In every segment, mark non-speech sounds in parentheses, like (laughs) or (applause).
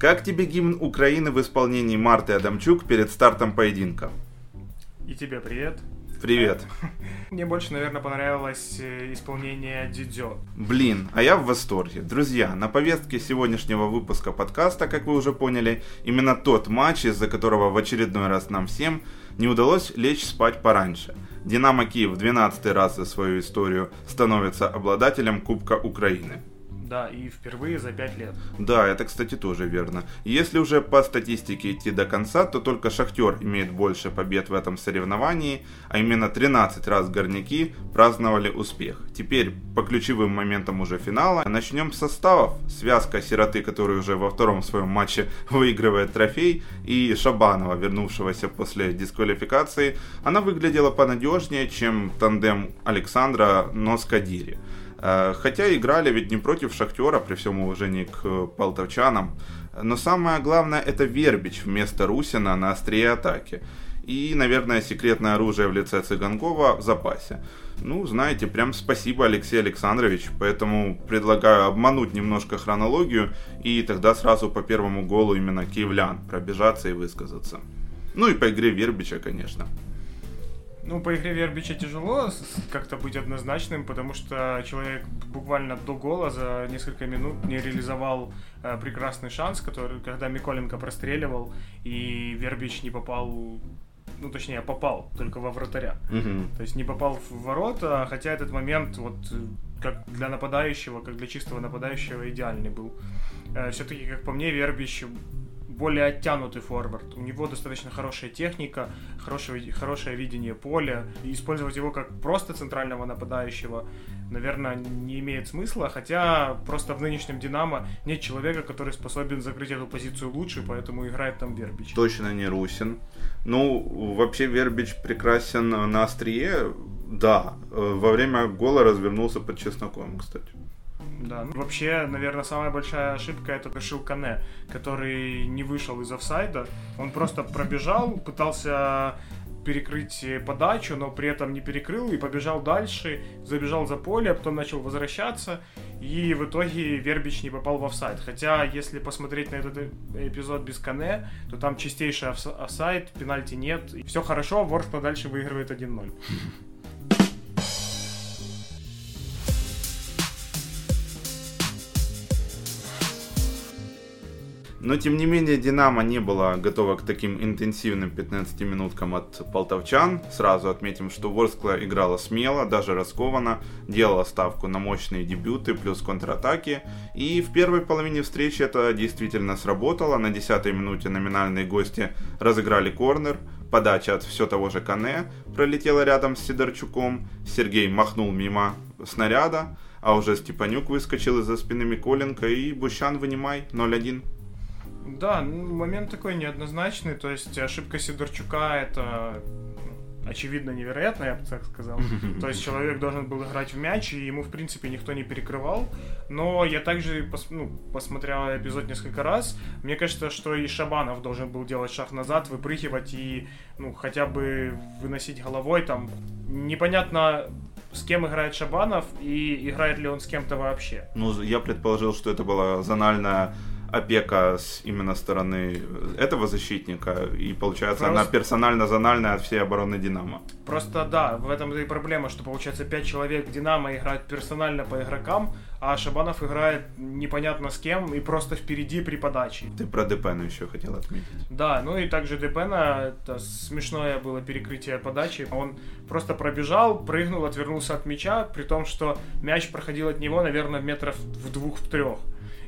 Как тебе гимн Украины в исполнении Марты Адамчук перед стартом поединка? И тебе привет. Привет. (laughs) Мне больше, наверное, понравилось э, исполнение Дидзё. Блин, а я в восторге. Друзья, на повестке сегодняшнего выпуска подкаста, как вы уже поняли, именно тот матч, из-за которого в очередной раз нам всем не удалось лечь спать пораньше. Динамо Киев в 12 раз за свою историю становится обладателем Кубка Украины. Да, и впервые за 5 лет. Да, это, кстати, тоже верно. Если уже по статистике идти до конца, то только Шахтер имеет больше побед в этом соревновании, а именно 13 раз горняки праздновали успех. Теперь по ключевым моментам уже финала начнем с составов. Связка Сироты, который уже во втором своем матче (laughs) выигрывает трофей, и Шабанова, вернувшегося после дисквалификации, она выглядела понадежнее, чем тандем Александра Носкадири. Э, хотя играли ведь не против Шахтера, при всем уважении к э, полтавчанам. Но самое главное это Вербич вместо Русина на острие атаки. И, наверное, секретное оружие в лице Цыганкова в запасе. Ну, знаете, прям спасибо, Алексей Александрович. Поэтому предлагаю обмануть немножко хронологию и тогда сразу по первому голу именно киевлян пробежаться и высказаться. Ну и по игре Вербича, конечно. Ну, по игре Вербича тяжело как-то быть однозначным, потому что человек буквально до гола за несколько минут не реализовал э, прекрасный шанс, который, когда Миколенко простреливал, и Вербич не попал ну точнее попал только во вратаря. Угу. То есть не попал в ворота, хотя этот момент вот как для нападающего, как для чистого нападающего идеальный был. Э, Все-таки, как по мне, Вербич более оттянутый форвард. У него достаточно хорошая техника, хорошее, хорошее видение поля. И использовать его как просто центрального нападающего, наверное, не имеет смысла. Хотя просто в нынешнем Динамо нет человека, который способен закрыть эту позицию лучше, поэтому играет там Вербич. Точно не Русин. Ну, вообще Вербич прекрасен на острие. Да, во время гола развернулся под чесноком, кстати. Да, вообще, наверное, самая большая ошибка это решил Кане, который не вышел из офсайда. Он просто пробежал, пытался перекрыть подачу, но при этом не перекрыл и побежал дальше, забежал за поле, а потом начал возвращаться, и в итоге Вербич не попал в офсайд. Хотя, если посмотреть на этот эпизод без Кане, то там чистейший офсайд, пенальти нет, все хорошо, Ворскла дальше выигрывает 1-0. Но, тем не менее, Динамо не была готова к таким интенсивным 15 минуткам от полтовчан. Сразу отметим, что Ворскла играла смело, даже раскованно, делала ставку на мощные дебюты плюс контратаки. И в первой половине встречи это действительно сработало. На 10 минуте номинальные гости разыграли корнер. Подача от все того же Кане пролетела рядом с Сидорчуком. Сергей махнул мимо снаряда, а уже Степанюк выскочил из-за спины Миколенко и Бущан вынимай 0-1. Да, ну, момент такой неоднозначный, то есть ошибка Сидорчука это ну, очевидно невероятно, я бы так сказал. То есть человек должен был играть в мяч, и ему, в принципе, никто не перекрывал. Но я также пос, ну, посмотрел эпизод несколько раз. Мне кажется, что и Шабанов должен был делать шаг назад, выпрыгивать и ну, хотя бы выносить головой. Там непонятно, с кем играет Шабанов и играет ли он с кем-то вообще. Ну, я предположил, что это была зональная опека с именно стороны этого защитника, и получается Просто... она персонально-зональная от всей обороны Динамо. Просто да, в этом и проблема, что получается 5 человек Динамо играют персонально по игрокам, а Шабанов играет непонятно с кем и просто впереди при подаче. Ты про Депена еще хотел отметить. Да, ну и также Депена, это смешное было перекрытие подачи. Он просто пробежал, прыгнул, отвернулся от мяча, при том, что мяч проходил от него, наверное, метров в двух-трех.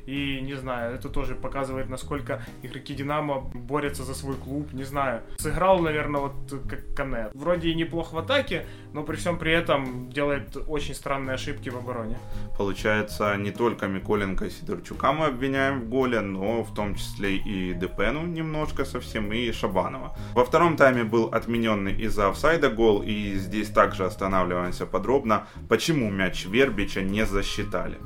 И не знаю, это тоже показывает, насколько игроки Динамо борются за свой клуб. Не знаю. Сыграл, наверное, вот как Кане. Вроде и неплохо в атаке, но при всем при этом делает очень странные ошибки в обороне. Получается, не только Миколенко и Сидорчука мы обвиняем в голе, но в том числе и Депену немножко совсем, и Шабанова. Во втором тайме был отмененный из-за офсайда гол, и здесь также останавливаемся подробно, почему мяч Вербича не засчитали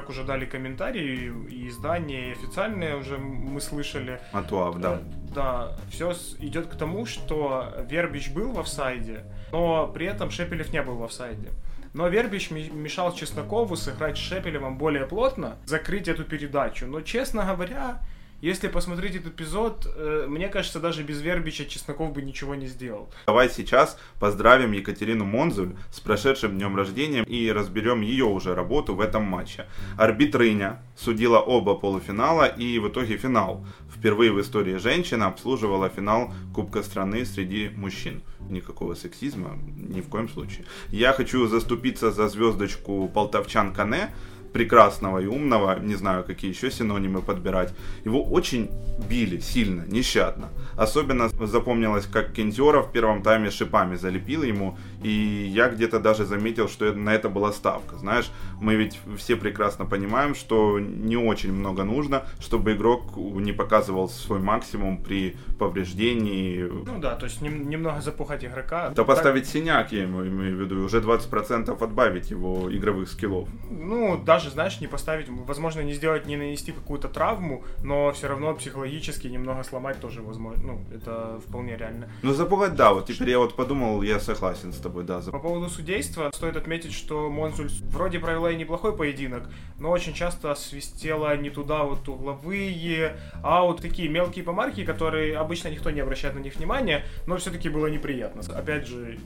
как уже дали комментарии, и издания, и официальные уже мы слышали. Атуав, да. Э, да, все идет к тому, что Вербич был в офсайде, но при этом Шепелев не был в офсайде. Но Вербич мешал Чеснокову сыграть с Шепелевым более плотно, закрыть эту передачу. Но, честно говоря, Если посмотреть этот эпизод, э, мне кажется, даже без Вербича Чесноков бы ничего не сделал. Давай сейчас поздравим Екатерину Монзуль с прошедшим днем рождения и разберем ее уже работу в этом матче. Арбитрыня судила оба полуфинала и в итоге финал. Впервые в истории женщина обслуживала финал Кубка страны среди мужчин. Никакого сексизма ни в коем случае. Я хочу заступиться за звездочку полтавчан Кане, прекрасного и умного, не знаю, какие еще синонимы подбирать, его очень били сильно, нещадно. Особенно запомнилось, как Кентера в первом тайме шипами залепил ему, и я где-то даже заметил, что на это была ставка. Знаешь, мы ведь все прекрасно понимаем, что не очень много нужно, чтобы игрок не показывал свой максимум при повреждении. Ну да, то есть нем, немного запухать игрока. Да поставить синяк, я имею в виду, уже 20% отбавить его игровых скиллов. Ну, даже, знаешь, не поставить, возможно, не сделать, не нанести какую-то травму, но все равно психологически немного сломать тоже возможно. Ну, это вполне реально. Ну, запугать, да, вот теперь я вот подумал, я согласен с тобой, да. По поводу судейства, стоит отметить, что Монзуль вроде провела и неплохой поединок, но очень часто свистела не туда вот угловые, а вот такие мелкие помарки, которые обычно никто не обращает на них внимания, но все-таки было неприятно. Опять же,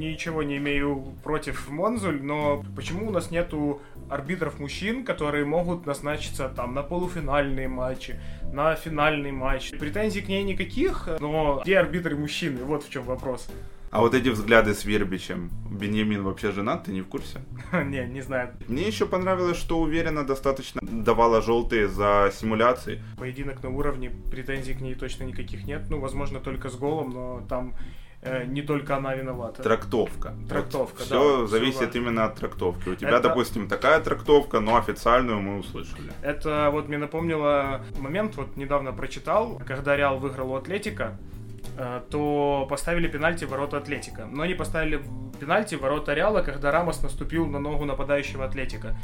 ничего не имею против Монзуль, но почему у нас нету арбитров мужчин, которые могут назначиться там на полуфинальные матчи, на финальный матч? Претензий к ней никаких, но где арбитры мужчины? Вот в чем вопрос. А вот эти взгляды с Вербичем, Беньямин вообще женат, ты не в курсе? (laughs) Не, не знаю. Мне еще понравилось, что уверенно достаточно давала желтые за симуляции. Поединок на уровне, претензий к ней точно никаких нет. Ну, возможно, только с голом, но там э, не только она виновата. Трактовка. Трактовка, вот да. Все зависит важно. именно от трактовки. У тебя, Это- допустим, такая трактовка, но официальную мы услышали. Это вот мне напомнило момент, вот недавно прочитал, когда Реал выиграл у Атлетика, э, то поставили пенальти в ворота Атлетика. Но не поставили пенальти в ворота Реала, когда Рамос наступил на ногу нападающего Атлетика.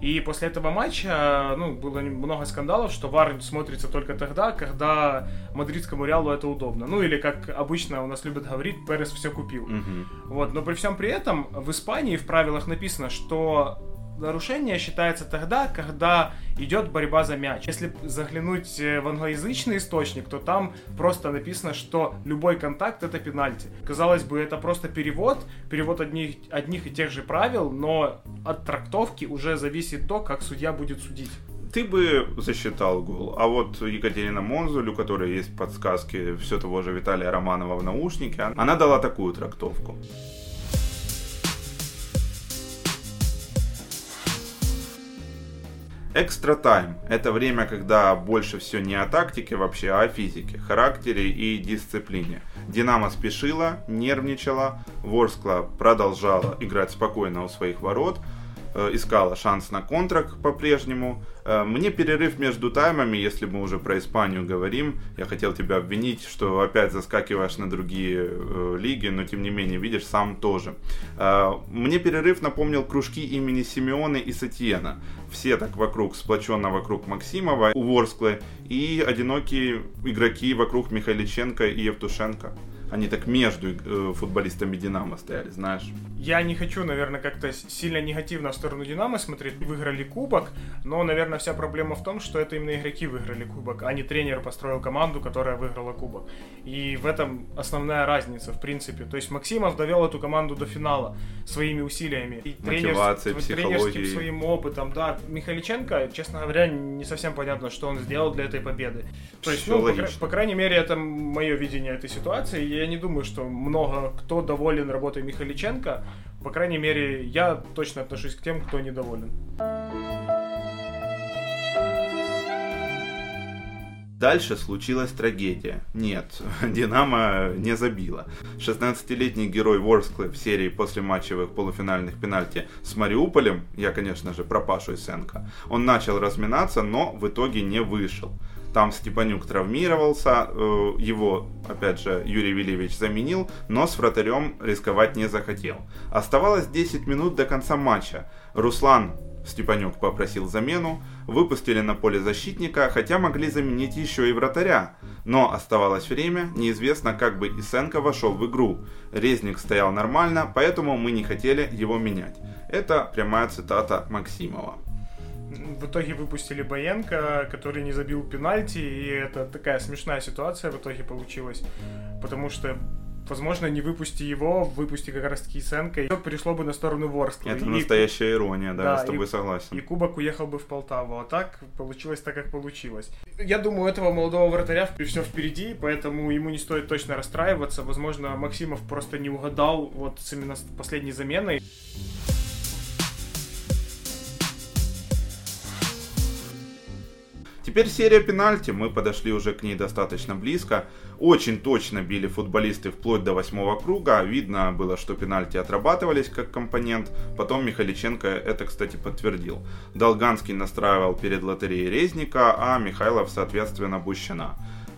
И после этого матча, ну, было много скандалов, что ВАР смотрится только тогда, когда мадридскому Реалу это удобно. Ну, или, как обычно у нас любят говорить, Перес все купил. Мгм. Вот, но при всем при этом в Испании в правилах написано, что нарушение считается тогда, когда идет борьба за мяч. Если заглянуть э, в англоязычный источник, то там просто написано, что любой контакт это пенальти. Казалось бы, это просто перевод, перевод одних, одних и тех же правил, но от трактовки уже зависит то, как судья будет судить. Ты бы засчитал гол. А вот Екатерина Монзуль, у которой есть подсказки все того же Виталия Романова в наушнике, она дала такую трактовку. Экстра тайм – это время, когда больше все не о тактике вообще, а о физике, характере и дисциплине. Динамо спешила, нервничала, Ворскла продолжала играть спокойно у своих ворот, искала шанс на контракт по-прежнему. Э, Мне перерыв между таймами, если мы уже про Испанию говорим, я хотел тебя обвинить, что опять заскакиваешь на другие э, лиги, но тем не менее, видишь, сам тоже. Э, Мне перерыв напомнил кружки имени Симеоны и Сатьена. Все так вокруг, сплоченно вокруг Максимова, у Ворсклы, и одинокие игроки вокруг Михайличенко и Евтушенко. Они так между э, футболистами Динамо стояли, знаешь. Я не хочу, наверное, как-то сильно негативно в сторону Динамо смотреть. Выиграли кубок, но, наверное, вся проблема в том, что это именно игроки выиграли кубок, а не тренер построил команду, которая выиграла кубок. И в этом основная разница, в принципе. То есть Максимов довел эту команду до финала своими усилиями. И тренерс- психологией. тренерским своим опытом, да. Михаличенко, честно говоря, не совсем понятно, что он сделал для этой победы. То есть, ну, по, логично. кра- по крайней мере, это мое видение этой ситуации. Я не думаю, что много кто доволен работой Михаличенко. По крайней мере, я точно отношусь к тем, кто недоволен. Дальше случилась трагедия. Нет, (laughs) Динамо не забила. 16-летний герой Ворсклы в серии после матчевых полуфинальных пенальти с Мариуполем, я, конечно же, про Пашу Исенко, он начал разминаться, но в итоге не вышел. Там Степанюк травмировался, э, его, опять же, Юрий Вильевич заменил, но с вратарем рисковать не захотел. Оставалось 10 минут до конца матча. Руслан Степанюк попросил замену, выпустили на поле защитника, хотя могли заменить еще и вратаря. Но оставалось время, неизвестно, как бы Исенко вошел в игру. Резник стоял нормально, поэтому мы не хотели его менять. Это прямая цитата Максимова. в итоге выпустили Боенко, который не забил пенальти, и это такая смешная ситуация в итоге получилась, потому что возможно, не выпусти его, выпусти как раз таки Сенка, и все перешло бы на сторону Ворскла. Это и, настоящая ирония, да, да, я с тобой и, согласен. И Кубок уехал бы в Полтаву, а так получилось так, как получилось. Я думаю, у этого молодого вратаря все впереди, поэтому ему не стоит точно расстраиваться. Возможно, Максимов просто не угадал вот с именно с последней заменой. Теперь серия пенальти, мы подошли уже к ней достаточно близко. Очень точно били футболисты вплоть до восьмого круга. Видно было, что пенальти отрабатывались как компонент. Потом Михаличенко это, кстати, подтвердил. Долганский настраивал перед лотереей Резника, а Михайлов, соответственно, Бущина.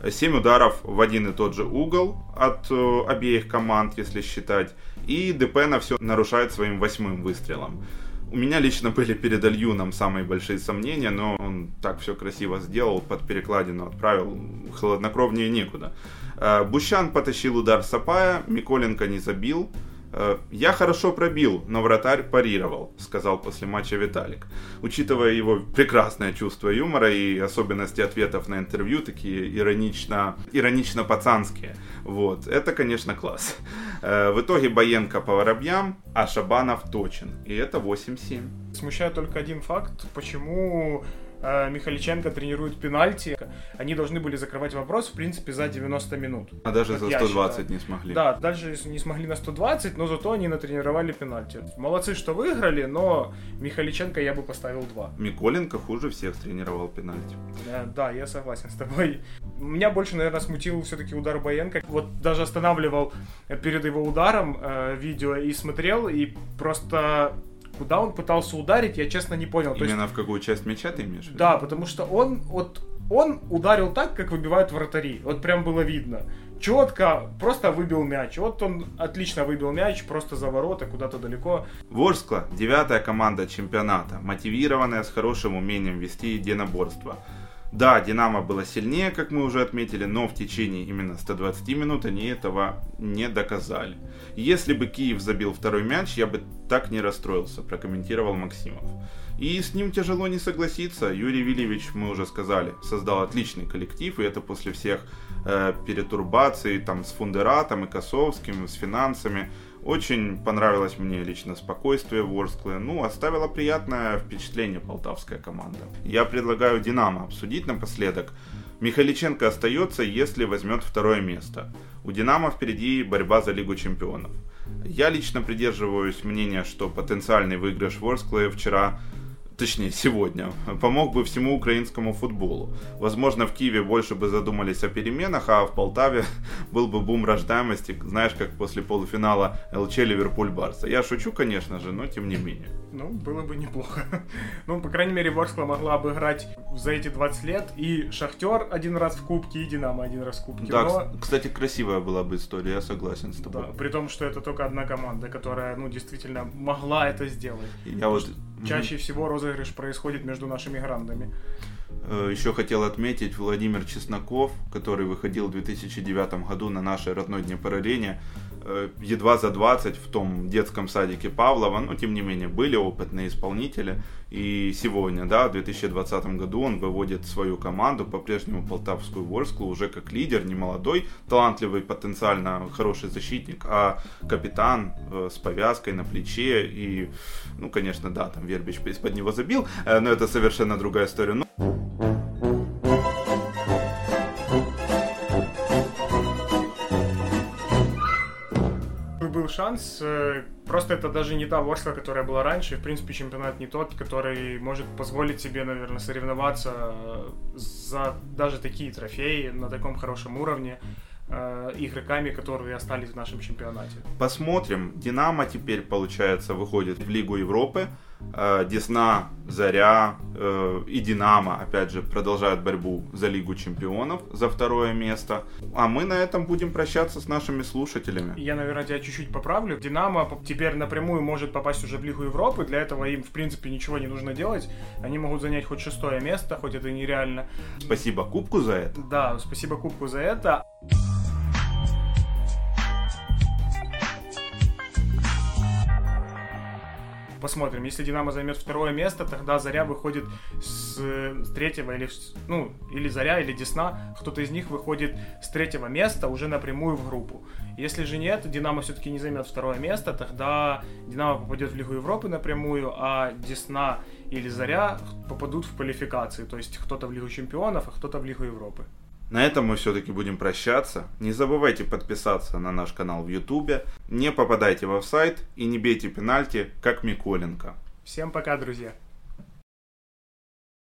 Семь ударов в один и тот же угол от э, обеих команд, если считать. И Депена все нарушает своим восьмым выстрелом. У меня лично были перед Альюном самые большие сомнения, но он так все красиво сделал, под перекладину отправил, хладнокровнее некуда. Э, Бущан потащил удар Сапая, Миколенко не забил. Э, «Я хорошо пробил, но вратарь парировал», — сказал после матча Виталик. Учитывая его прекрасное чувство юмора и особенности ответов на интервью, такие иронично, иронично-пацанские, вот, это, конечно, класс. Э, в итоге Боенко по воробьям, а Шабанов точен. И это 8-7. Смущает только один факт, почему Михаличенко тренирует пенальти. Они должны были закрывать вопрос, в принципе, за 90 минут. А даже за я 120 считаю. не смогли. Да, дальше не смогли на 120, но зато они натренировали пенальти. Молодцы, что выиграли, но Михаличенко я бы поставил 2. Миколенко хуже всех тренировал пенальти. Э, Да, я согласен с тобой. Меня больше, наверное, смутил все-таки удар Боенко. Вот даже останавливал перед его ударом э, видео и смотрел, и просто куда он пытался ударить, я честно не понял. То есть Именно в какую часть мяча ты имеешь? Да, потому что он вот он ударил так, как выбивают вратари. Вот прям было видно. Четко, просто выбил мяч. Вот он отлично выбил мяч, просто за ворота, куда-то далеко. Ворскла – девятая команда чемпионата, мотивированная с хорошим умением вести единоборство. Да, Динамо было сильнее, как мы уже отметили, но в течение именно 120 минут они этого не доказали. Если бы Киев забил второй мяч, я бы так не расстроился, прокомментировал Максимов. И с ним тяжело не согласиться. Юрий Вильевич, мы уже сказали, создал отличный коллектив, и это после всех э, перетурбаций там, с Фундератом и Косовским, с финансами. Очень понравилось мне лично спокойствие Ворсклы. Ну, оставила приятное впечатление полтавская команда. Я предлагаю Динамо обсудить напоследок. Михаличенко остается, если возьмет второе место. У Динамо впереди борьба за Лигу чемпионов. Я лично придерживаюсь мнения, что потенциальный выигрыш Ворсклы вчера точнее сегодня, помог бы всему украинскому футболу. Возможно, в Киеве больше бы задумались о переменах, а в Полтаве был бы бум рождаемости, знаешь, как после полуфинала ЛЧ Ливерпуль Барса. Я шучу, конечно же, но тем не менее. Ну, было бы неплохо. (laughs) Ну, по крайней мере, Ворскла могла бы играть за эти 20 лет и Шахтер один раз в Кубке, и Динамо один раз в Кубке. Да, Но- кс- кстати, красивая была бы история, я согласен с тобой. Да, при том, что это только одна команда, которая, ну, действительно могла это сделать. Я вот Чаще всего розыгрыш происходит между нашими грандами. Э, Еще хотел отметить Владимир Чесноков, который выходил в 2009 году на нашей родной Днепр-арене, э, едва за 20 в том детском садике Павлова, но тем не менее были опытные исполнители. И сегодня, да, в 2020 году он выводит свою команду, по-прежнему Полтавскую Ворсклу, уже как лидер, не молодой, талантливый, потенциально хороший защитник, а капитан э, с повязкой на плече. И, ну, конечно, да, там Вербич из-под него забил, но это совершенно другая история. Но Был шанс, э, просто это даже не та Ворскла, которая была раньше, в принципе, чемпионат не тот, который может позволить себе, наверное, соревноваться э, за даже такие трофеи на таком хорошем уровне э, игроками, которые остались в нашем чемпионате. Посмотрим. Динамо теперь, получается, выходит в Лигу Европы. Э, Десна, Заря э, и Динамо, опять же, продолжают борьбу за Лигу Чемпионов, за второе место. А мы на этом будем прощаться с нашими слушателями. Я, наверное, тебя чуть-чуть поправлю. Динамо теперь напрямую может попасть уже в Лигу Европы. Для этого им, в принципе, ничего не нужно делать. Они могут занять хоть шестое место, хоть это нереально. Спасибо Кубку за это. Да, спасибо Кубку за это. Посмотрим. Если Динамо займет второе место, тогда Заря выходит с, с третьего или, ну, или Заря, или Десна, кто-то из них выходит с третьего места уже напрямую в группу. Если же нет, Динамо все-таки не займет второе место, тогда Динамо попадет в Лигу Европы напрямую, а Десна или Заря попадут в квалификации. То есть кто-то в Лигу Чемпионов, а кто-то в Лигу Европы. На этом мы все-таки будем прощаться. Не забывайте подписаться на наш канал в Ютубе. Не попадайте в офсайт и не бейте пенальти, как Миколенко. Всем пока, друзья.